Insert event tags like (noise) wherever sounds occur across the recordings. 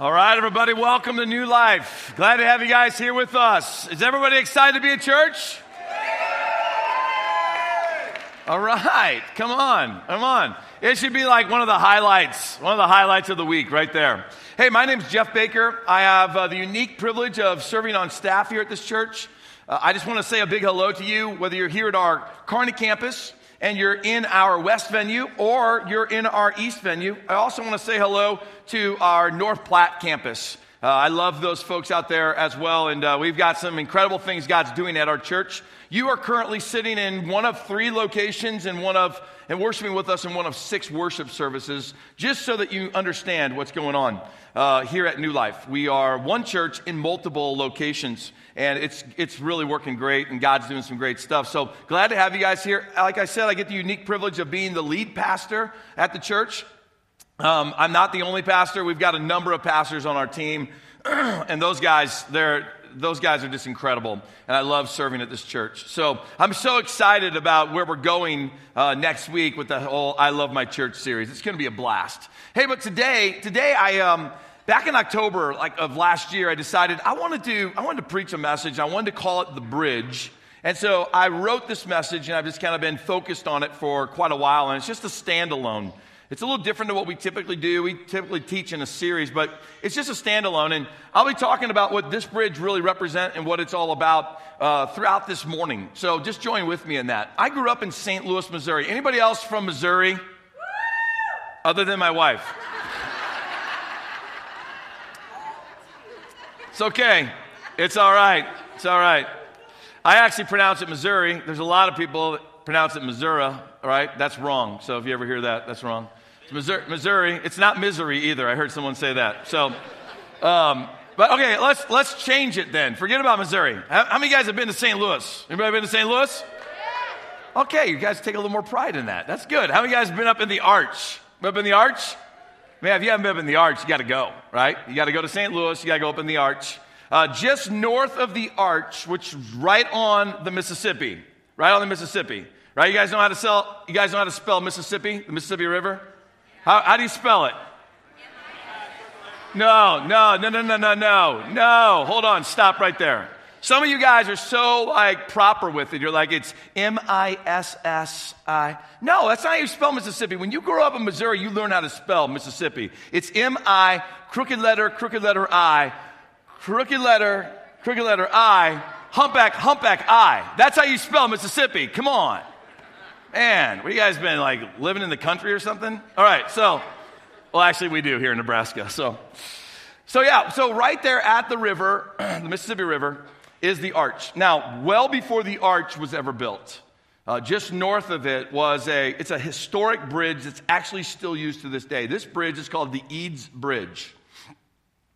All right, everybody, welcome to New Life. Glad to have you guys here with us. Is everybody excited to be at church? All right, come on, come on. It should be like one of the highlights, one of the highlights of the week right there. Hey, my name's Jeff Baker. I have uh, the unique privilege of serving on staff here at this church. Uh, I just want to say a big hello to you, whether you're here at our Kearney campus and you're in our west venue or you're in our east venue. I also want to say hello to our North Platte campus. Uh, I love those folks out there as well, and uh, we've got some incredible things God's doing at our church. You are currently sitting in one of three locations and one of and worshiping with us in one of six worship services, just so that you understand what's going on uh, here at New Life. We are one church in multiple locations, and it's it's really working great, and God's doing some great stuff. So glad to have you guys here. Like I said, I get the unique privilege of being the lead pastor at the church. Um, I'm not the only pastor. We've got a number of pastors on our team, (clears throat) and those guys, they're those guys are just incredible, and I love serving at this church. So I'm so excited about where we're going uh, next week with the whole "I Love My Church" series. It's going to be a blast. Hey, but today, today I um, back in October like of last year, I decided I wanted to I wanted to preach a message. I wanted to call it the Bridge. And so I wrote this message, and I've just kind of been focused on it for quite a while, and it's just a standalone. It's a little different than what we typically do. We typically teach in a series, but it's just a standalone. And I'll be talking about what this bridge really represents and what it's all about uh, throughout this morning. So just join with me in that. I grew up in St. Louis, Missouri. Anybody else from Missouri? Other than my wife. It's okay. It's all right. It's all right. I actually pronounce it Missouri. There's a lot of people that pronounce it Missouri, right? That's wrong. So if you ever hear that, that's wrong. It's Missouri. Missouri. It's not misery either. I heard someone say that. So, um, but okay, let's let's change it then. Forget about Missouri. How, how many guys have been to St. Louis? Anybody been to St. Louis? Okay, you guys take a little more pride in that. That's good. How many guys have been up in the Arch? Up in the Arch? Man, if you haven't been up in the Arch, you got to go, right? You got to go to St. Louis. You got to go up in the Arch. Uh, just north of the Arch, which is right on the Mississippi, right on the Mississippi, right? You guys know how to sell. You guys know how to spell Mississippi, the Mississippi River. How, how do you spell it? No, no, no, no, no, no, no, no. Hold on, stop right there. Some of you guys are so like proper with it. You're like, it's M I S S I. No, that's not how you spell Mississippi. When you grow up in Missouri, you learn how to spell Mississippi. It's M I, crooked letter, crooked letter I, crooked letter, crooked letter I, humpback, humpback I. That's how you spell Mississippi. Come on. Man, what you guys been like living in the country or something? All right, so, well, actually, we do here in Nebraska. So, so yeah, so right there at the river, (clears throat) the Mississippi River, is the arch. Now, well before the arch was ever built, uh, just north of it was a, it's a historic bridge that's actually still used to this day. This bridge is called the Eads Bridge.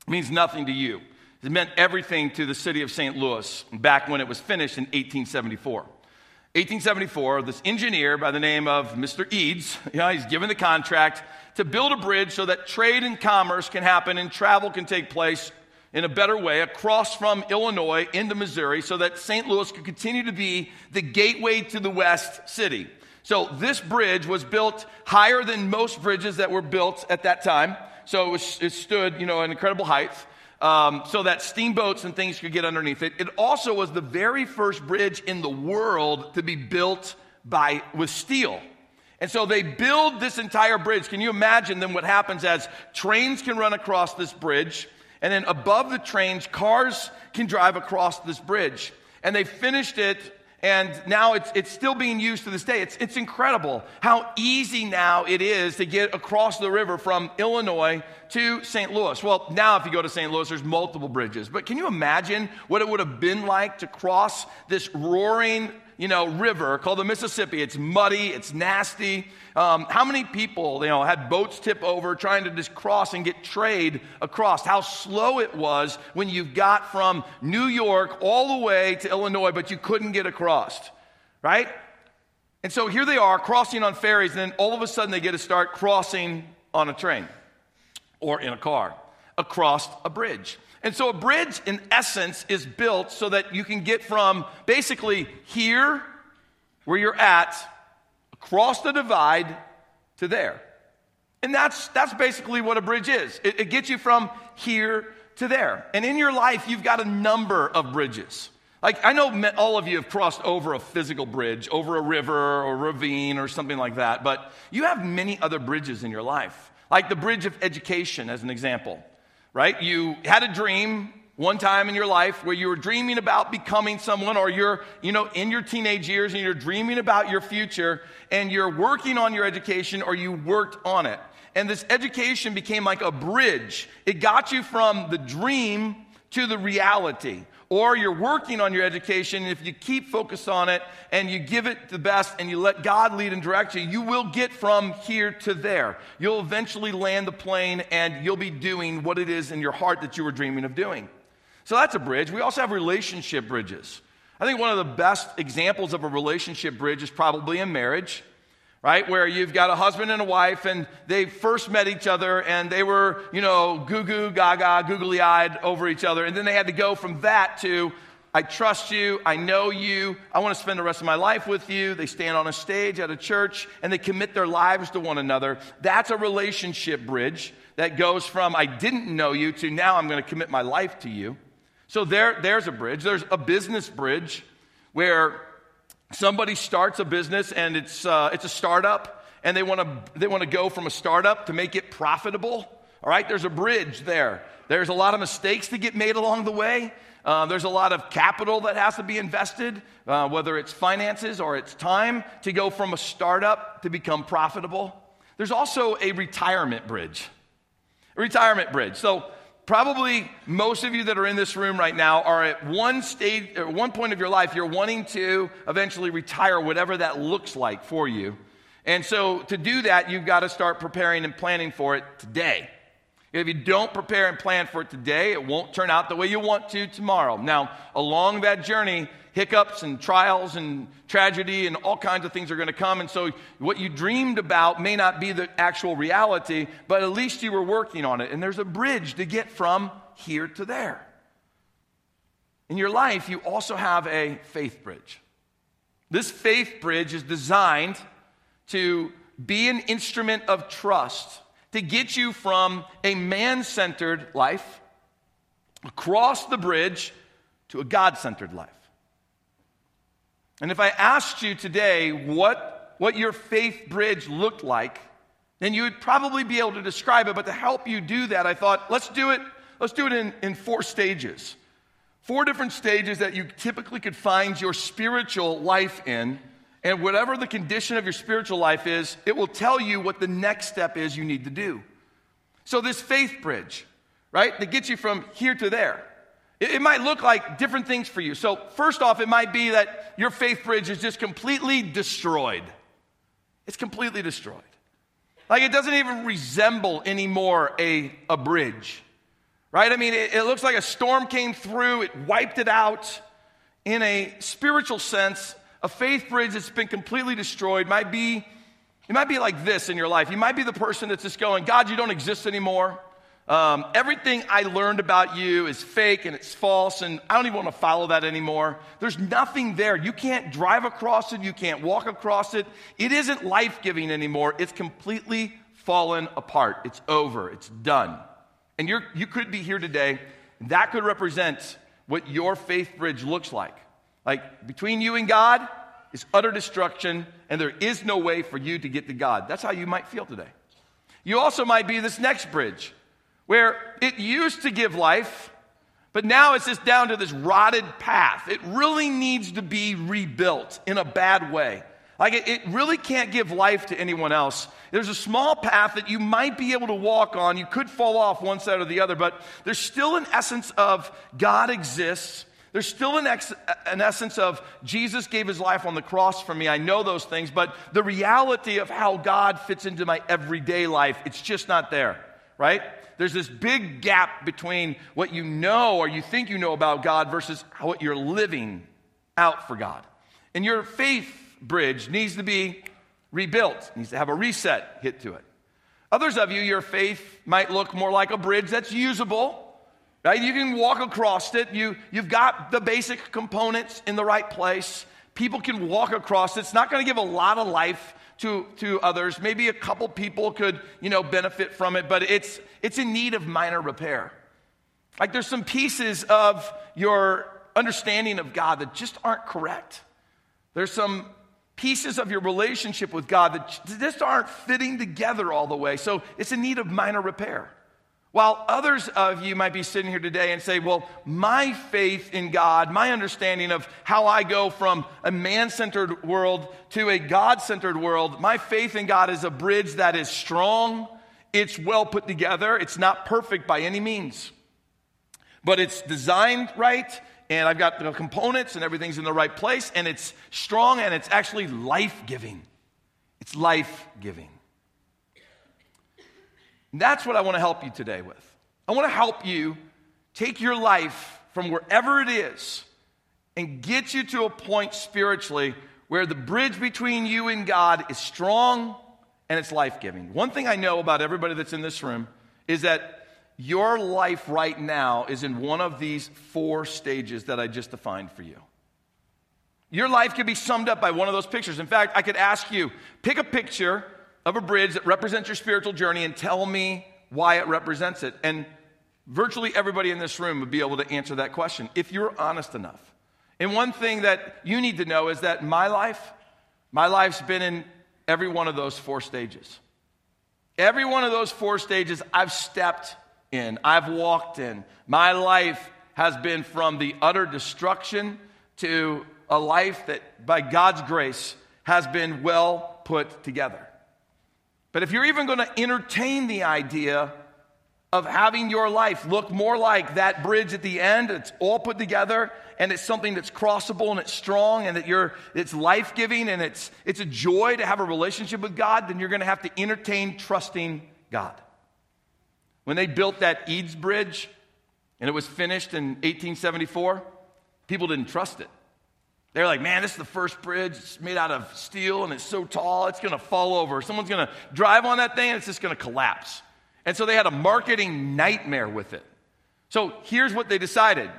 It means nothing to you. It meant everything to the city of St. Louis back when it was finished in 1874. 1874, this engineer by the name of Mr. Eads, (laughs) you know, he's given the contract to build a bridge so that trade and commerce can happen and travel can take place in a better way across from Illinois into Missouri so that St. Louis could continue to be the gateway to the West City. So this bridge was built higher than most bridges that were built at that time. So it, was, it stood, you know, an incredible height um, so that steamboats and things could get underneath it. It also was the very first bridge in the world to be built by, with steel. And so they build this entire bridge. Can you imagine then what happens as trains can run across this bridge, and then above the trains, cars can drive across this bridge. And they finished it and now it's, it's still being used to this day. It's, it's incredible how easy now it is to get across the river from Illinois to St. Louis. Well, now if you go to St. Louis, there's multiple bridges. But can you imagine what it would have been like to cross this roaring you know, river called the Mississippi. It's muddy, it's nasty. Um, how many people, you know, had boats tip over trying to just cross and get trade across? How slow it was when you got from New York all the way to Illinois, but you couldn't get across, right? And so here they are crossing on ferries, and then all of a sudden they get to start crossing on a train or in a car across a bridge. And so a bridge, in essence, is built so that you can get from basically here, where you're at, across the divide, to there. And that's, that's basically what a bridge is it, it gets you from here to there. And in your life, you've got a number of bridges. Like, I know all of you have crossed over a physical bridge, over a river or ravine or something like that, but you have many other bridges in your life. Like the bridge of education, as an example, right? You had a dream one time in your life where you were dreaming about becoming someone or you're, you know, in your teenage years and you're dreaming about your future and you're working on your education or you worked on it. And this education became like a bridge. It got you from the dream to the reality. Or you're working on your education, if you keep focused on it and you give it the best and you let God lead and direct you, you will get from here to there. You'll eventually land the plane and you'll be doing what it is in your heart that you were dreaming of doing. So that's a bridge. We also have relationship bridges. I think one of the best examples of a relationship bridge is probably in marriage right? Where you've got a husband and a wife and they first met each other and they were, you know, goo goo gaga, googly eyed over each other. And then they had to go from that to, I trust you, I know you, I want to spend the rest of my life with you. They stand on a stage at a church and they commit their lives to one another. That's a relationship bridge that goes from, I didn't know you to now I'm going to commit my life to you. So there, there's a bridge. There's a business bridge where somebody starts a business and it's, uh, it's a startup and they want to they want to go from a startup to make it profitable all right? There's a bridge there. There's a lot of mistakes to get made along the way. Uh, there's a lot of capital that has to be invested uh, whether it's finances or it's time to go from a startup to become profitable. There's also a retirement bridge. A retirement bridge. So probably most of you that are in this room right now are at one stage or one point of your life you're wanting to eventually retire whatever that looks like for you. And so to do that you've got to start preparing and planning for it today if you don't prepare and plan for it today it won't turn out the way you want to tomorrow now along that journey hiccups and trials and tragedy and all kinds of things are going to come. And so, what you dreamed about may not be the actual reality, but at least you were working on it. And there's a bridge to get from here to there. In your life, you also have a faith bridge. This faith bridge is designed to be an instrument of trust to get you from a man centered life across the bridge to a God centered life. And if I asked you today what, what your faith bridge looked like, then you would probably be able to describe it. But to help you do that, I thought, let's do it, let's do it in, in four stages. Four different stages that you typically could find your spiritual life in. And whatever the condition of your spiritual life is, it will tell you what the next step is you need to do. So, this faith bridge, right, that gets you from here to there. It, might look like different things for you. So, first off, it might be that your faith bridge is just completely destroyed. It's completely destroyed. Like it doesn't even resemble anymore a, a bridge, right? I mean, it, it looks like a storm came through, it wiped it out. In a spiritual sense, a faith bridge that's been completely destroyed might be, it might be like this in your life. You might be the person that's just going, God, you don't exist anymore. Um, everything I learned about you is fake and it's false, and I don't even want to follow that anymore. There's nothing there. You can't drive across it, you can't walk across it. It isn't life giving anymore. It's completely fallen apart. It's over, it's done. And you're, you could be here today. That could represent what your faith bridge looks like. Like between you and God is utter destruction, and there is no way for you to get to God. That's how you might feel today. You also might be this next bridge where it used to give life, but now it's just down to this rotted path. It really needs to be rebuilt in a bad way. Like it, really can't give life to anyone else. There's a small path that you might be able to walk on. You could fall off one side or the other, but there's still an essence of God exists. There's still an, ex- an essence of Jesus gave his life on the cross for me. I know those things, but the reality of how God fits into my everyday life, it's just not there, right? there's this big gap between what you know or you think you know about God versus what you're living out for God. And your faith bridge needs to be rebuilt, needs to have a reset hit to it. Others of you, your faith might look more like a bridge that's usable, right? You can walk across it. You, you've got the basic components in the right place, people can walk across it. It's not going to give a lot of life to, to others. Maybe a couple people could, you know, benefit from it, but it's, it's in need of minor repair. Like there's some pieces of your understanding of God that just aren't correct. There's some pieces of your relationship with God that just aren't fitting together all the way. So it's in need of minor repair. While others of you might be sitting here today and say, well, my faith in God, my understanding of how I go from a man centered world to a God centered world, my faith in God is a bridge that is strong, it's well put together, it's not perfect by any means, but it's designed right, and I've got the components and everything's in the right place, and it's strong and it's actually life giving. It's life giving. That's what I want to help you today with. I want to help you take your life from wherever it is and get you to a point spiritually where the bridge between you and God is strong and it's life giving. One thing I know about everybody that's in this room is that your life right now is in one of these four stages that I just defined for you. Your life could be summed up by one of those pictures. In fact, I could ask you pick a picture of a bridge that represents your spiritual journey and tell me why it represents it. And virtually everybody in this room would be able to answer that question if you're honest enough. And one thing that you need to know is that my life, my life's been in every one of those four stages. Every one of those four stages I've stepped in, I've walked in. My life has been from the utter destruction to a life that, by God's grace, has been well put together. But if you're even going to entertain the idea of having your life look more like that bridge at the end, it's all put together and it's something that's crossable and it's strong and that you're it's life-giving and it's it's a joy to have a relationship with God, then you're going to have to entertain trusting God. When they built that Eads Bridge and it was finished in 1874, people didn't trust it. They're like, man, this is the first bridge. It's made out of steel and it's so tall, it's going to fall over. Someone's going to drive on that thing and it's just going to collapse. And so they had a marketing nightmare with it. So here's what they decided.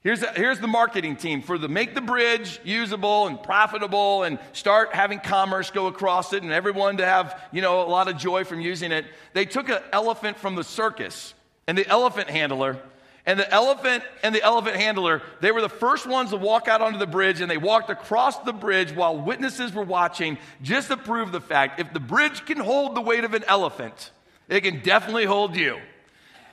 Here's, the, here's the marketing team for the make the bridge usable and profitable and start having commerce go across it and everyone to have, you know, a lot of joy from using it. They took an elephant from the circus and the elephant handler and the elephant and the elephant handler, they were the first ones to walk out onto the bridge, and they walked across the bridge while witnesses were watching just to prove the fact if the bridge can hold the weight of an elephant, it can definitely hold you.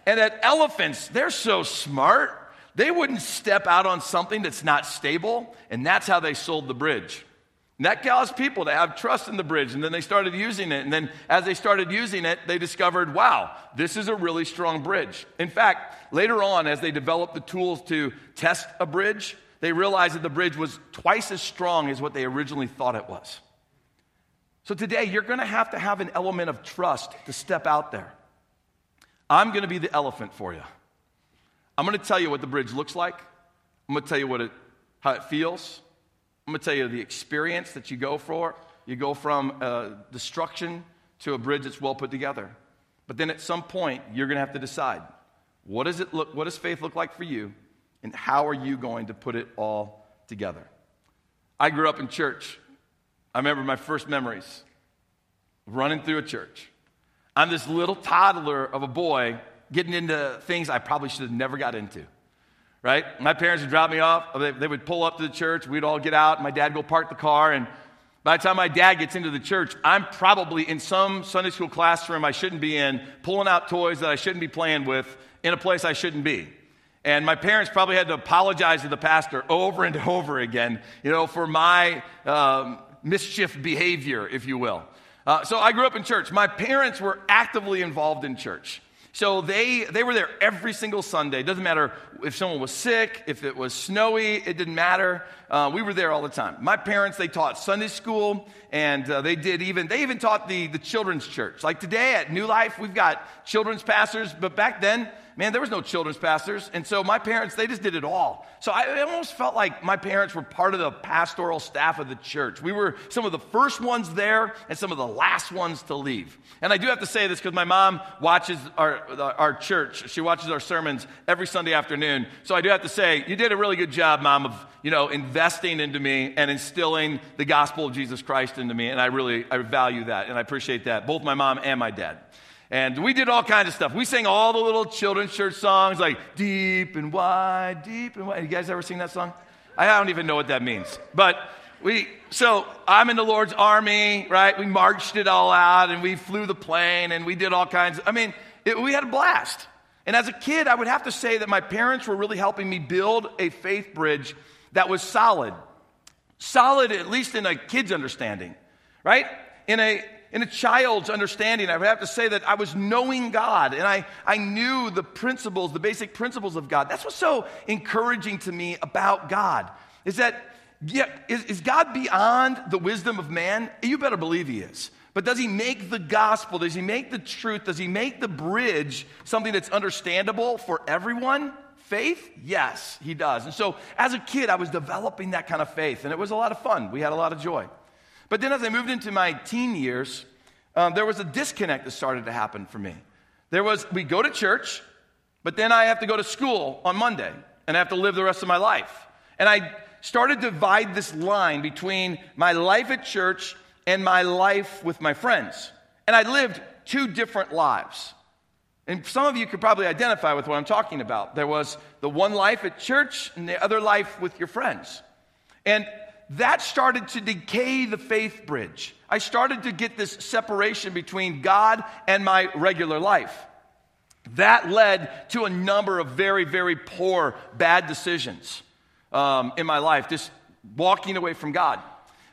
And that elephants, they're so smart, they wouldn't step out on something that's not stable, and that's how they sold the bridge. And that caused people to have trust in the bridge, and then they started using it. And then as they started using it, they discovered, wow, this is a really strong bridge. In fact, later on, as they developed the tools to test a bridge, they realized that the bridge was twice as strong as what they originally thought it was. So today, you're going to have to have an element of trust to step out there. I'm going to be the elephant for you. I'm going to tell you what the bridge looks like. I'm going to tell you what it, how it feels. I'm going to tell you the experience that you go for. You go from uh, destruction to a bridge that's well put together. But then at some point, you're going to have to decide what does it look, what does faith look like for you, and how are you going to put it all together? I grew up in church. I remember my first memories running through a church. I'm this little toddler of a boy getting into things I probably should have never got into right? My parents would drop me off. They, would pull up to the church. We'd all get out. My dad go park the car. And by the time my dad gets into the church, I'm probably in some Sunday school classroom I shouldn't be in, pulling out toys that I shouldn't be playing with in a place I shouldn't be. And my parents probably had to apologize to the pastor over and (laughs) over again, you know, for my um, mischief behavior, if you will. Uh, so I grew up in church. My parents were actively involved in church. So they, they were there every single Sunday. It doesn't matter if someone was sick, if it was snowy, it didn't matter. Uh, we were there all the time. My parents, they taught Sunday school, and uh, they did even, they even taught the, the children's church. Like today at New Life, we've got children's pastors, but back then, man, there was no children's pastors. And so my parents, they just did it all. So I almost felt like my parents were part of the pastoral staff of the church. We were some of the first ones there and some of the last ones to leave. And I do have to say this because my mom watches our, our church. She watches our sermons every Sunday afternoon. So I do have to say, you did a really good job, mom, of, you know, investing into me and instilling the gospel of Jesus Christ into me. And I really, I value that and I appreciate that, both my mom and my dad. And we did all kinds of stuff. We sang all the little children's church songs like Deep and Wide, Deep and Wide. You guys ever sing that song? I don't even know what that means. But we, so I'm in the Lord's army, right? We marched it all out and we flew the plane and we did all kinds of, I mean, it, we had a blast. And as a kid, I would have to say that my parents were really helping me build a faith bridge that was solid. Solid, at least in a kid's understanding, right? In a, in a child's understanding, I would have to say that I was knowing God and I, I knew the principles, the basic principles of God. That's what's so encouraging to me about God is that, yeah, is, is God beyond the wisdom of man? You better believe He is. But does He make the gospel, does He make the truth, does He make the bridge something that's understandable for everyone? Faith? Yes, He does. And so as a kid, I was developing that kind of faith, and it was a lot of fun. We had a lot of joy. But then as I moved into my teen years, um, there was a disconnect that started to happen for me. There was, we go to church, but then I have to go to school on Monday, and I have to live the rest of my life. And I started to divide this line between my life at church and my life with my friends. And I lived two different lives. And some of you could probably identify with what I'm talking about. There was the one life at church and the other life with your friends. And that started to decay the faith bridge. I started to get this separation between God and my regular life. That led to a number of very, very poor, bad decisions um, in my life, just walking away from God.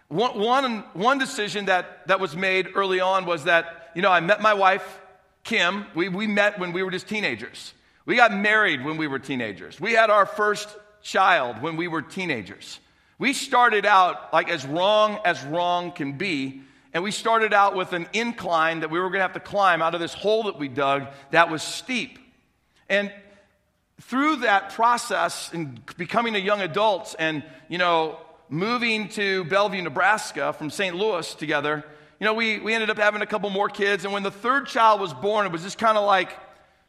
One, one, one decision that, that was made early on was that, you know, I met my wife, Kim. We, we met when we were just teenagers. We got married when we were teenagers. We had our first child when we were teenagers. We started out like as wrong as wrong can be. And we started out with an incline that we were going to have to climb out of this hole that we dug that was steep. And through that process and becoming a young adult and, you know, moving to Bellevue, Nebraska from St. Louis together, you know, we, we ended up having a couple more kids. And when the third child was born, it was just kind of like,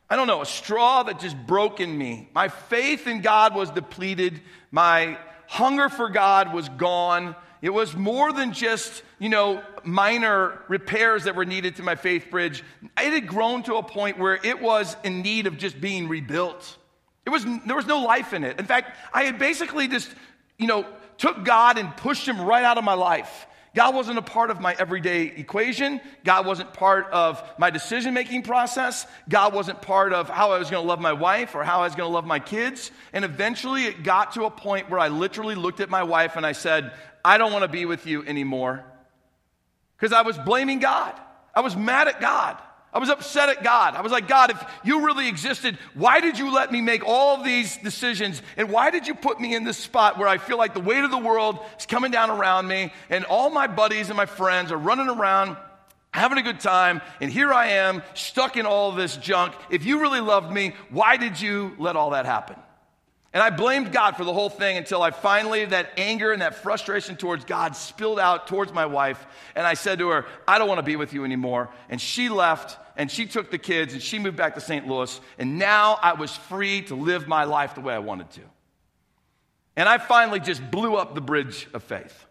I don't know, a straw that just broke in me. My faith in God was depleted. My hunger for God was gone. It was more than just, you know, minor repairs that were needed to my faith bridge. It had grown to a point where it was in need of just being rebuilt. It was, there was no life in it. In fact, I had basically just, you know, took God and pushed him right out of my life. God wasn't a part of my everyday equation. God wasn't part of my decision making process. God wasn't part of how I was going to love my wife or how I was going to love my kids. And eventually it got to a point where I literally looked at my wife and I said, I don't want to be with you anymore. Because I was blaming God. I was mad at God. I was upset at God. I was like, God, if you really existed, why did you let me make all these decisions? And why did you put me in this spot where I feel like the weight of the world is coming down around me and all my buddies and my friends are running around having a good time, and here I am stuck in all this junk. If you really loved me, why did you let all that happen? And I blamed God for the whole thing until I finally, that anger and that frustration towards God spilled out towards my wife. And I said to her, I don't want to be with you anymore. And she left and she took the kids and she moved back to St. Louis. And now I was free to live my life the way I wanted to. And I finally just blew up the bridge of faith.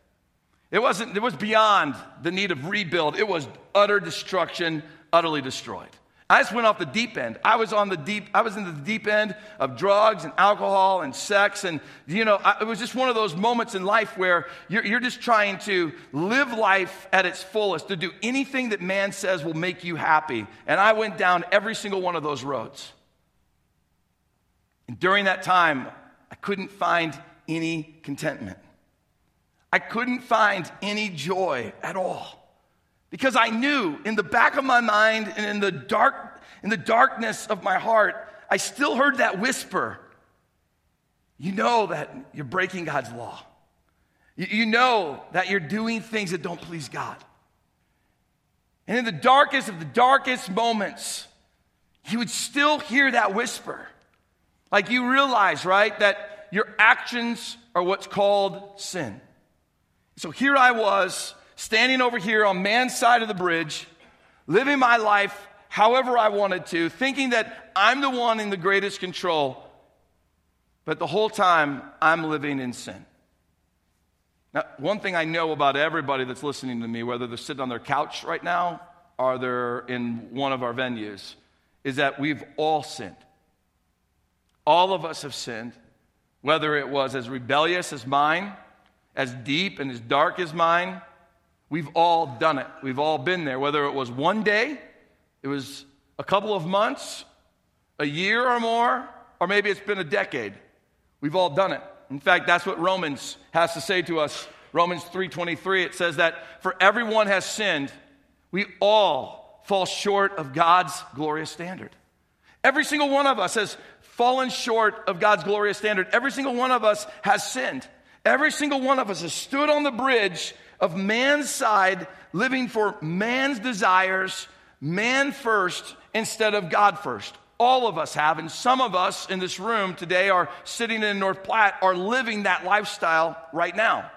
It wasn't, it was beyond the need of rebuild, it was utter destruction, utterly destroyed. I just went off the deep end. I was on the deep, I was in the deep end of drugs and alcohol and sex. And, you know, I, it was just one of those moments in life where you're, you're just trying to live life at its fullest, to do anything that man says will make you happy. And I went down every single one of those roads. And during that time, I couldn't find any contentment. I couldn't find any joy at all. Because I knew in the back of my mind and in the dark in the darkness of my heart, I still heard that whisper. You know that you're breaking God's law. You know that you're doing things that don't please God. And in the darkest of the darkest moments, you would still hear that whisper. Like you realize, right, that your actions are what's called sin. So here I was, standing over here on man's side of the bridge, living my life however I wanted to, thinking that I'm the one in the greatest control. But the whole time, I'm living in sin. Now, one thing I know about everybody that's listening to me, whether they're sitting on their couch right now or they're in one of our venues, is that we've all sinned. All of us have sinned, whether it was as rebellious as mine, as deep and as dark as mine. We've all done it. We've all been there, whether it was one day, it was a couple of months, a year or more, or maybe it's been a decade. We've all done it. In fact, that's what Romans has to say to us. Romans 3:23 it says that for everyone has sinned, we all fall short of God's glorious standard. Every single one of us has fallen short of God's glorious standard. Every single one of us has sinned. Every single one of us has stood on the bridge of man's side, living for man's desires, man first instead of God first. All of us have, and some of us in this room today are sitting in North Platte, are living that lifestyle right now.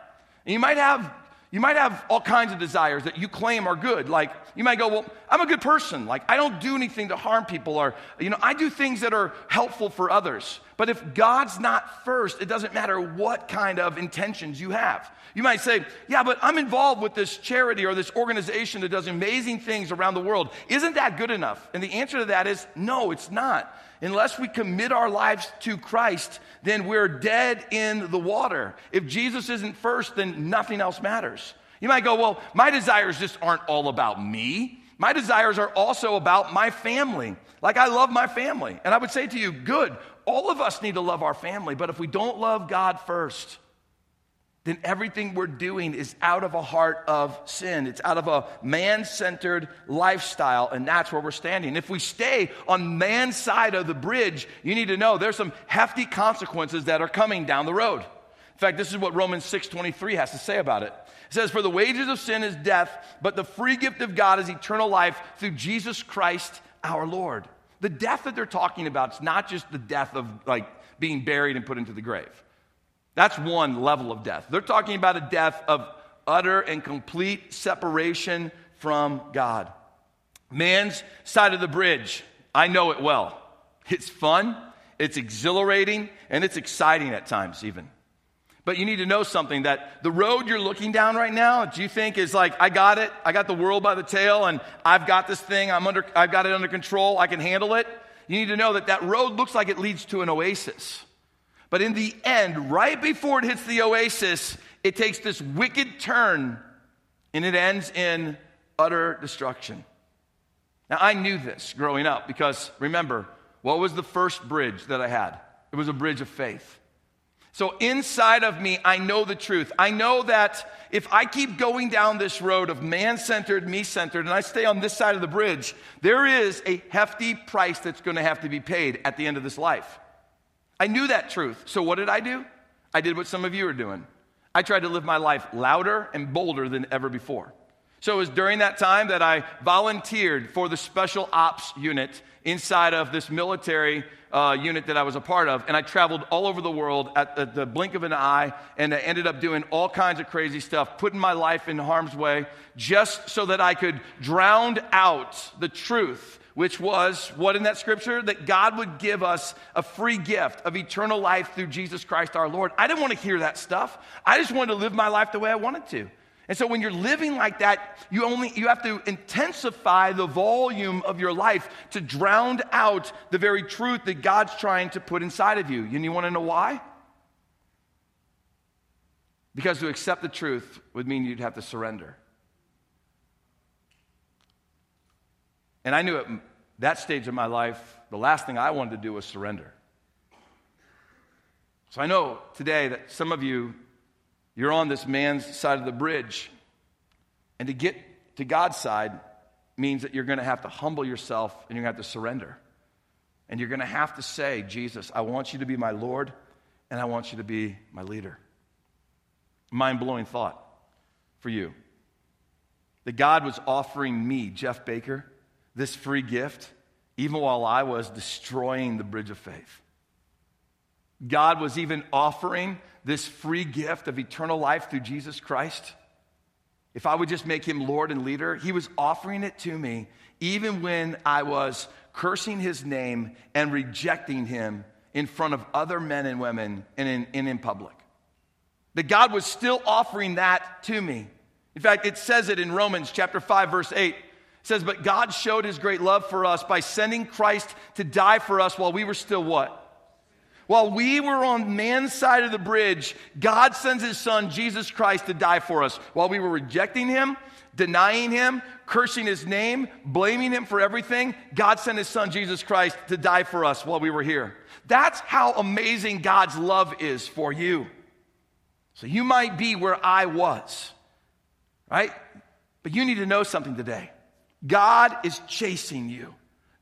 And you might have you might have all kinds of desires that you claim are good. Like, you might go, Well, I'm a good person. Like, I don't do anything to harm people, or, you know, I do things that are helpful for others. But if God's not first, it doesn't matter what kind of intentions you have. You might say, Yeah, but I'm involved with this charity or this organization that does amazing things around the world. Isn't that good enough? And the answer to that is no, it's not unless we commit our lives to Christ, then we're dead in the water. If Jesus isn't first, then nothing else matters. You might go, well, my desires just aren't all about me. My desires are also about my family. Like I love my family. And I would say to you, good, all of us need to love our family. But if we don't love God first, then everything we're doing is out of a heart of sin. It's out of a man centered lifestyle, and that's where we're standing. If we stay on man's side of the bridge, you need to know there's some hefty consequences that are coming down the road. In fact, this is what Romans 6:23 has to say about it. It says, For the wages of sin is death, but the free gift of God is eternal life through Jesus Christ our Lord. The death that they're talking about is not just the death of like being buried and put into the grave. That's one level of death. They're talking about a death of utter and complete separation from God. Man's side of the bridge, I know it well. It's fun, it's exhilarating, and it's exciting at times, even. But you need to know something that the road you're looking down right now, do you think is like, I got it, I got the world by the tail, and I've got this thing, I'm under, I've got it under control, I can handle it? You need to know that that road looks like it leads to an oasis. But in the end, right before it hits the oasis, it takes this wicked turn and it ends in utter destruction. Now, I knew this growing up because remember, what was the first bridge that I had? It was a bridge of faith. So inside of me, I know the truth. I know that if I keep going down this road of man centered, me centered, and I stay on this side of the bridge, there is a hefty price that's going to have to be paid at the end of this life. I knew that truth. So what did I do? I did what some of you are doing. I tried to live my life louder and bolder than ever before. So it was during that time that I volunteered for the special ops unit inside of this military uh, unit that I was a part of. And I traveled all over the world at the, the blink of an eye. And I ended up doing all kinds of crazy stuff, putting my life in harm's way just so that I could drown out the truth which was what in that scripture? That God would give us a free gift of eternal life through Jesus Christ our Lord. I didn't want to hear that stuff. I just wanted to live my life the way I wanted to. And so when you're living like that, you only you have to intensify the volume of your life to drown out the very truth that God's trying to put inside of you. And you want to know why? Because to accept the truth would mean you'd have to surrender. And I knew at that stage of my life, the last thing I wanted to do was surrender. So I know today that some of you, you're on this man's side of the bridge. And to get to God's side means that you're going to have to humble yourself and you're going to have to surrender. And you're going to have to say, Jesus, I want you to be my Lord and I want you to be my leader. Mind blowing thought for you that God was offering me, Jeff Baker, this free gift even while I was destroying the bridge of faith. God was even offering this free gift of eternal life through Jesus Christ. If I would just make him Lord and leader, he was offering it to me even when I was cursing his name and rejecting him in front of other men and women and in, and in public. That God was still offering that to me. In fact, it says it in Romans chapter 5, verse 8. It says, But God showed his great love for us by sending Christ to die for us while we were still what? While we were on man's side of the bridge, God sends his son, Jesus Christ, to die for us. While we were rejecting him, denying him, cursing his name, blaming him for everything, God sent his son, Jesus Christ, to die for us while we were here. That's how amazing God's love is for you. So you might be where I was, right? But you need to know something today. God is chasing you.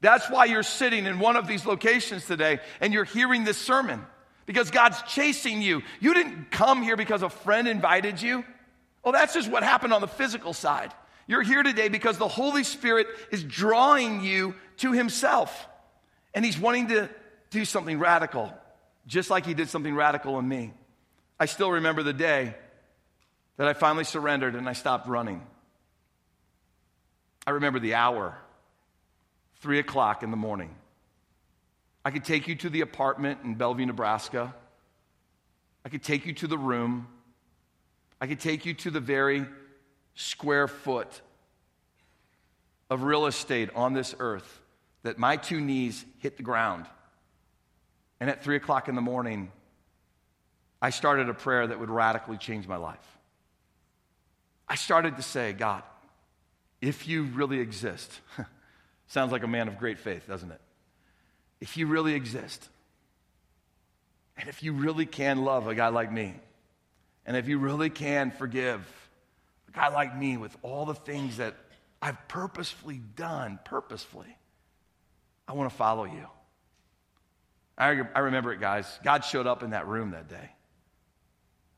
That's why you're sitting in one of these locations today and you're hearing this sermon because God's chasing you. You didn't come here because a friend invited you. Well, that's just what happened on the physical side. You're here today because the Holy Spirit is drawing you to Himself. And He's wanting to do something radical, just like He did something radical in me. I still remember the day that I finally surrendered and I stopped running. I remember the hour, three o'clock in the morning. I could take you to the apartment in Bellevue, Nebraska. I could take you to the room. I could take you to the very square foot of real estate on this earth that my two knees hit the ground. And at three o'clock in the morning, I started a prayer that would radically change my life. I started to say, God, if you really exist, (laughs) sounds like a man of great faith, doesn't it? If you really exist, and if you really can love a guy like me, and if you really can forgive a guy like me with all the things that I've purposefully done, purposefully, I want to follow you. I, I remember it, guys. God showed up in that room that day.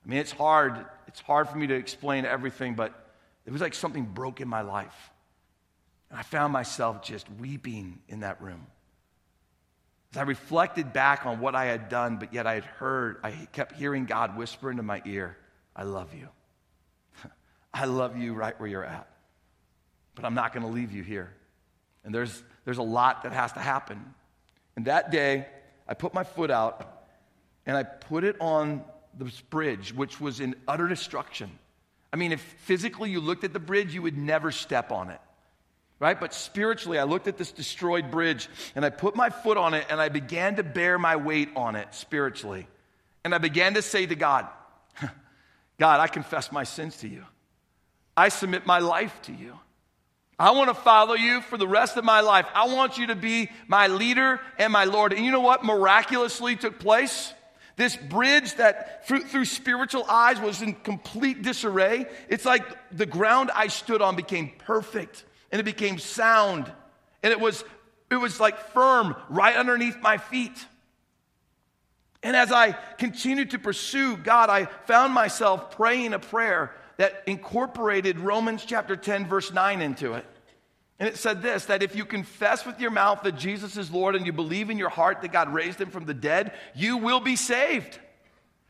I mean, it's hard. It's hard for me to explain everything, but it was like something broke in my life. And I found myself just weeping in that room. As I reflected back on what I had done, but yet I had heard, I kept hearing God whisper into my ear, I love you. (laughs) I love you right where you're at. But I'm not going to leave you here. And there's, there's a lot that has to happen. And that day, I put my foot out and I put it on this bridge, which was in utter destruction. I mean, if physically you looked at the bridge, you would never step on it. Right? But spiritually, I looked at this destroyed bridge and I put my foot on it and I began to bear my weight on it spiritually. And I began to say to God, (laughs) God, I confess my sins to you. I submit my life to you. I want to follow you for the rest of my life. I want you to be my leader and my Lord. And you know what miraculously took place? This bridge that through, spiritual eyes was in complete disarray. It's like the ground I stood on became perfect and it became sound. And it was, it was like firm right underneath my feet. And as I continued to pursue God, I found myself praying a prayer that incorporated Romans chapter 10, verse 9 into it. And it said this that if you confess with your mouth that Jesus is Lord and you believe in your heart that God raised him from the dead, you will be saved.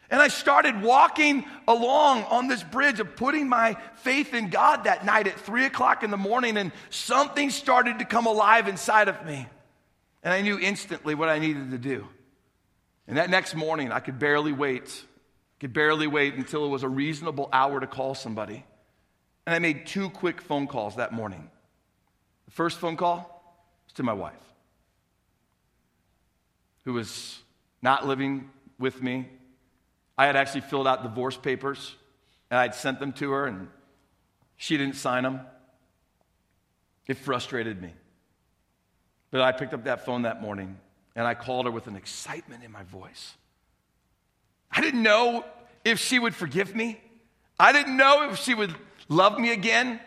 And I started walking along on this bridge of putting my faith in God that night at three o'clock in the morning, and something started to come alive inside of me. And I knew instantly what I needed to do. And that next morning, I could barely wait, could barely wait until it was a reasonable hour to call somebody. And I made two quick phone calls that morning. First phone call was to my wife, who was not living with me. I had actually filled out divorce papers and I'd sent them to her, and she didn't sign them. It frustrated me. But I picked up that phone that morning and I called her with an excitement in my voice. I didn't know if she would forgive me. I didn't know if she would love me again.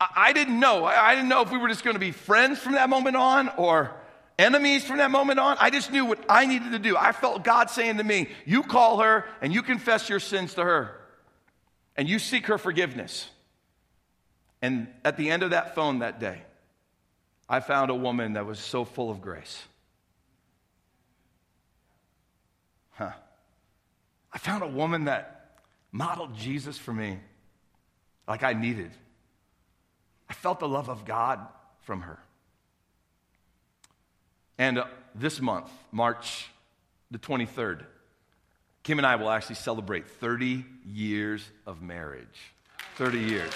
I didn't know. I didn't know if we were just going to be friends from that moment on or enemies from that moment on. I just knew what I needed to do. I felt God saying to me, You call her and you confess your sins to her and you seek her forgiveness. And at the end of that phone that day, I found a woman that was so full of grace. Huh. I found a woman that modeled Jesus for me like I needed. I felt the love of God from her. And uh, this month, March the 23rd, Kim and I will actually celebrate 30 years of marriage. 30 years.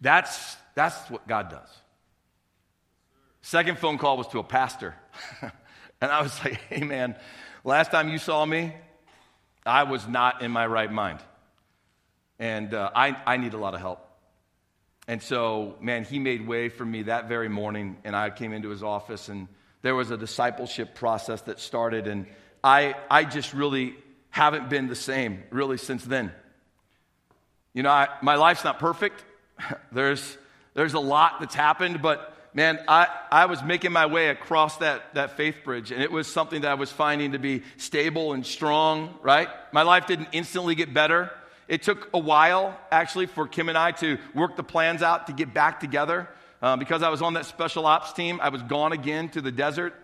That's, that's what God does. Second phone call was to a pastor. (laughs) and I was like, hey, man, last time you saw me, I was not in my right mind. And uh, I, I need a lot of help. And so, man, he made way for me that very morning, and I came into his office, and there was a discipleship process that started, and I, I just really haven't been the same, really, since then. You know, I, my life's not perfect. (laughs) there's, there's a lot that's happened, but man, I, I was making my way across that, that faith bridge, and it was something that I was finding to be stable and strong, right? My life didn't instantly get better. It took a while, actually, for Kim and I to work the plans out to get back together. Uh, because I was on that special ops team, I was gone again to the desert.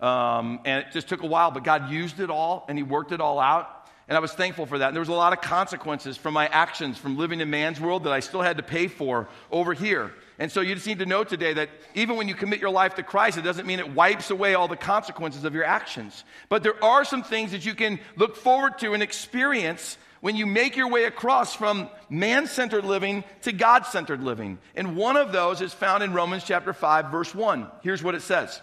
Um, and it just took a while, but God used it all and He worked it all out. And I was thankful for that. And there was a lot of consequences from my actions from living in man's world that I still had to pay for over here. And so you just need to know today that even when you commit your life to Christ, it doesn't mean it wipes away all the consequences of your actions. But there are some things that you can look forward to and experience when you make your way across from man centered living to God centered living. And one of those is found in Romans chapter 5, verse 1. Here's what it says.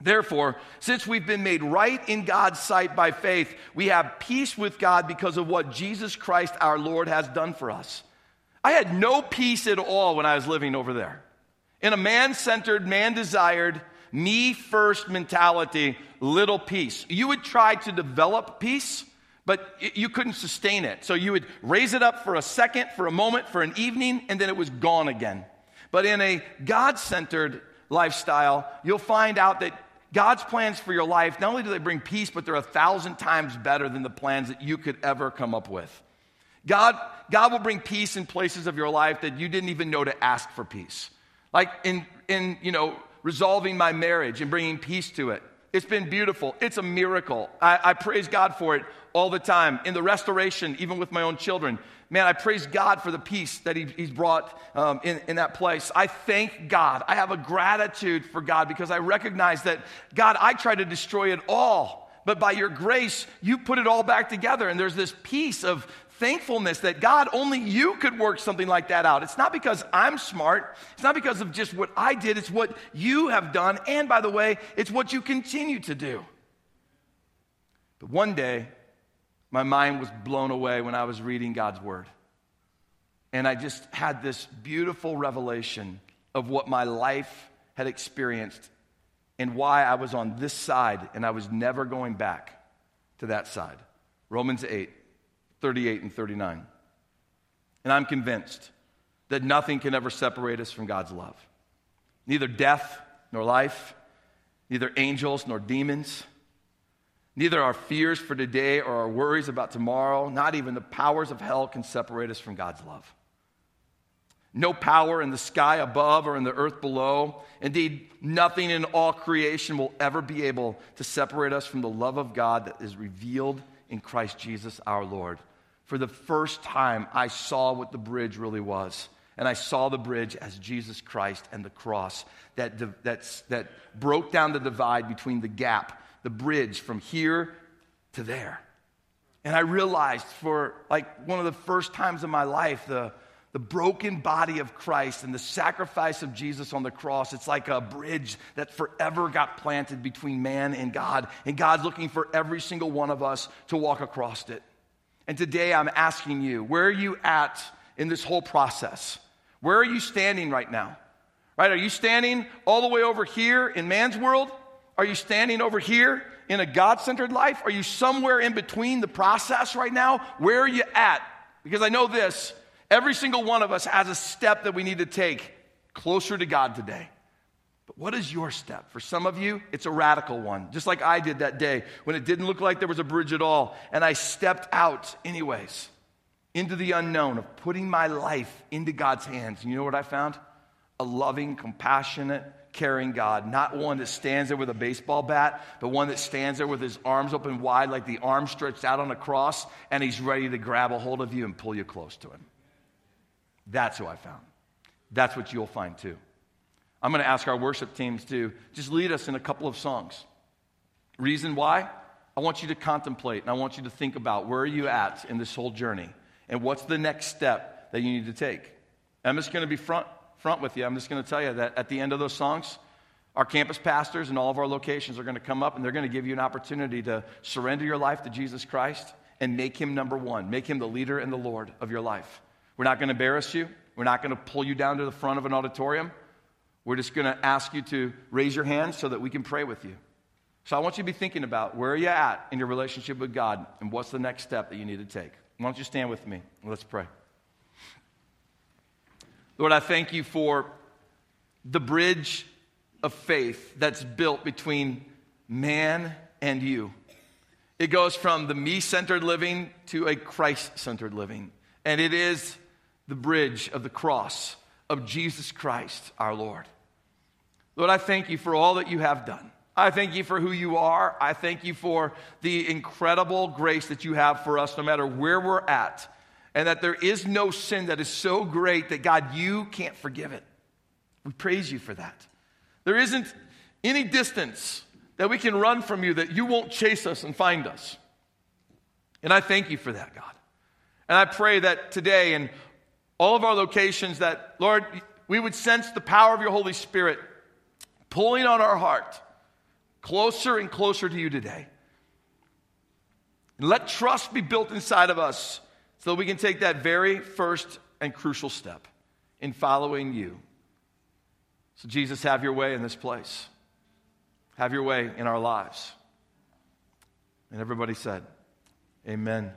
Therefore, since we've been made right in God's sight by faith, we have peace with God because of what Jesus Christ our Lord has done for us. I had no peace at all when I was living over there. In a man centered, man desired, me first mentality, little peace. You would try to develop peace, but you couldn't sustain it. So you would raise it up for a second, for a moment, for an evening, and then it was gone again. But in a God centered lifestyle, you'll find out that God's plans for your life, not only do they bring peace, but they're a thousand times better than the plans that you could ever come up with. God, God will bring peace in places of your life that you didn't even know to ask for peace. Like in, in you know, resolving my marriage and bringing peace to it. It's been beautiful. It's a miracle. I, I praise God for it all the time. In the restoration, even with my own children, man, I praise God for the peace that he, He's brought um, in, in that place. I thank God. I have a gratitude for God because I recognize that, God, I tried to destroy it all, but by your grace, you put it all back together. And there's this peace of thankfulness that God, only you could work something like that out. It's not because I'm smart, it's not because of just what I did, it's what you have done. And by the way, it's what you continue to do. But one day, my mind was blown away when I was reading God's word. And I just had this beautiful revelation of what my life had experienced and why I was on this side and I was never going back to that side. Romans 8, 38 and 39. And I'm convinced that nothing can ever separate us from God's love. Neither death nor life, neither angels nor demons Neither our fears for today or our worries about tomorrow, not even the powers of hell, can separate us from God's love. No power in the sky above or in the earth below. Indeed, nothing in all creation will ever be able to separate us from the love of God that is revealed in Christ Jesus our Lord. For the first time, I saw what the bridge really was. And I saw the bridge as Jesus Christ and the cross that, that, that broke down the divide between the gap the bridge from here to there. And I realized for like one of the first times in my life, the, the broken body of Christ and the sacrifice of Jesus on the cross, it's like a bridge that forever got planted between man and God. And God's looking for every single one of us to walk across it. And today I'm asking you, where are you at in this whole process? Where are you standing right now? Right? Are you standing all the way over here in man's world? Are you standing over here in a God centered life? Are you somewhere in between the process right now? Where are you at? Because I know this every single one of us has a step that we need to take closer to God today. But what is your step? For some of you, it's a radical one, just like I did that day when it didn't look like there was a bridge at all, and I stepped out anyways into the unknown of putting my life into God's hands. And you know what I found? A loving, compassionate, caring God, not one that stands there with a baseball bat, but one that stands there with his arms open wide, like the arm stretched out on a cross, and he's ready to grab a hold of you and pull you close to him. That's who I found. That's what you'll find too. I'm going to ask our worship teams to just lead us in a couple of songs. Reason why? I want you to contemplate and I want you to think about where are you at in this whole journey and what's the next step that you need to take. I'm just going to be front, front with you. I'm just going to tell you that at the end of those songs, our campus pastors and all of our locations are going to come up and they're going to give you an opportunity to surrender your life to Jesus Christ and make him number one, make him the leader and the Lord of your life. We're not going to embarrass you. We're not going to pull you down to the front of an auditorium. We're just going to ask you to raise your hand so that we can pray with you. So I want you to be thinking about where are you at in your relationship with God and what's the next step that you need to take. Why don't you stand with me? Let's pray. Lord, I thank you for the bridge of faith that's built between man and you. It goes from the me centered living to a Christ centered living. And it is the bridge of the cross of Jesus Christ our Lord. Lord, I thank you for all that you have done. I thank you for who you are. I thank you for the incredible grace that you have for us, no matter where we're at, and that there is no sin that is so great that God, you can't forgive it. We praise you for that. There isn't any distance that we can run from you that you won't chase us and find us. And I thank you for that, God. And I pray that today in all of our locations that, Lord, we would sense the power of your Holy Spirit pulling on our heart closer and closer to you today. And let trust be built inside of us so that we can take that very first and crucial step in following you. So, Jesus, have your way in this place. Have your way in our lives. And everybody said, Amen.